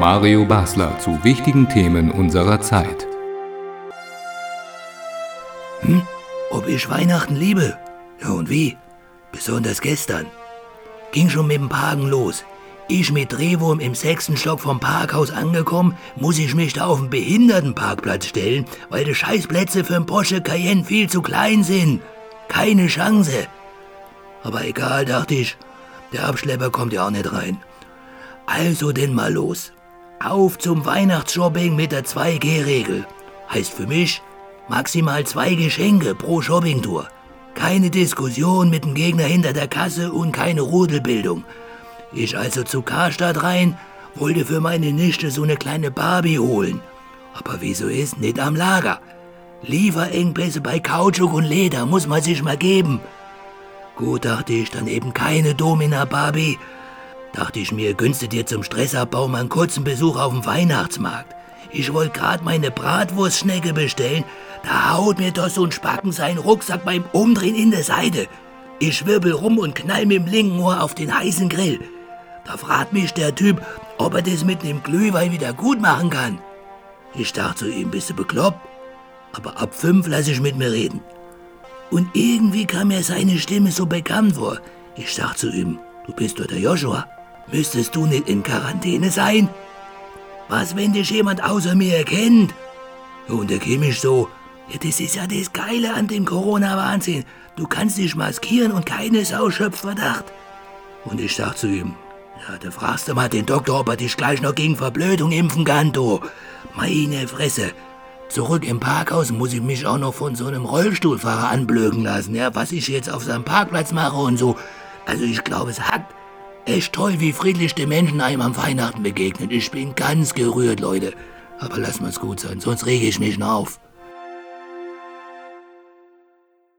Mario Basler zu wichtigen Themen unserer Zeit. Hm? Ob ich Weihnachten liebe? Ja und wie? Besonders gestern. Ging schon mit dem Parken los. Ich mit Drehwurm im sechsten Stock vom Parkhaus angekommen, muss ich mich da auf den Behindertenparkplatz stellen, weil die Scheißplätze für einen Porsche Cayenne viel zu klein sind. Keine Chance. Aber egal, dachte ich, der Abschlepper kommt ja auch nicht rein. Also denn mal los. Auf zum Weihnachtsshopping mit der 2G-Regel. Heißt für mich maximal zwei Geschenke pro Shoppingtour. Keine Diskussion mit dem Gegner hinter der Kasse und keine Rudelbildung. Ich also zu Karstadt rein, wollte für meine Nichte so eine kleine Barbie holen. Aber wieso ist nicht am Lager? Lieferengpässe bei Kautschuk und Leder muss man sich mal geben. Gut, dachte ich, dann eben keine Domina Barbie. Dachte ich mir, gönnst du dir zum Stressabbau mal einen kurzen Besuch auf dem Weihnachtsmarkt. Ich wollte gerade meine Bratwurstschnecke bestellen, da haut mir doch so ein Spacken seinen Rucksack beim Umdrehen in der Seite. Ich wirbel rum und knall mit dem linken Ohr auf den heißen Grill. Da fragt mich der Typ, ob er das mit dem Glühwein wieder gut machen kann. Ich dachte zu ihm, bist du bekloppt? Aber ab fünf lasse ich mit mir reden. Und irgendwie kam mir seine Stimme so bekannt vor. Ich dachte zu ihm, du bist doch der Joshua. Müsstest du nicht in Quarantäne sein? Was, wenn dich jemand außer mir erkennt? Und der ich so, ja, das ist ja das Geile an dem Corona-Wahnsinn. Du kannst dich maskieren und keine Sau schöpft Verdacht. Und ich dachte zu ihm, ja, da fragst du mal den Doktor, ob er dich gleich noch gegen Verblödung impfen kann, du. Meine Fresse. Zurück im Parkhaus muss ich mich auch noch von so einem Rollstuhlfahrer anblöken lassen, ja, was ich jetzt auf seinem Parkplatz mache und so. Also ich glaube, es hat echt toll, wie friedlich die Menschen einem am Weihnachten begegnen. Ich bin ganz gerührt, Leute. Aber lass mal's gut sein, sonst rege ich mich noch auf.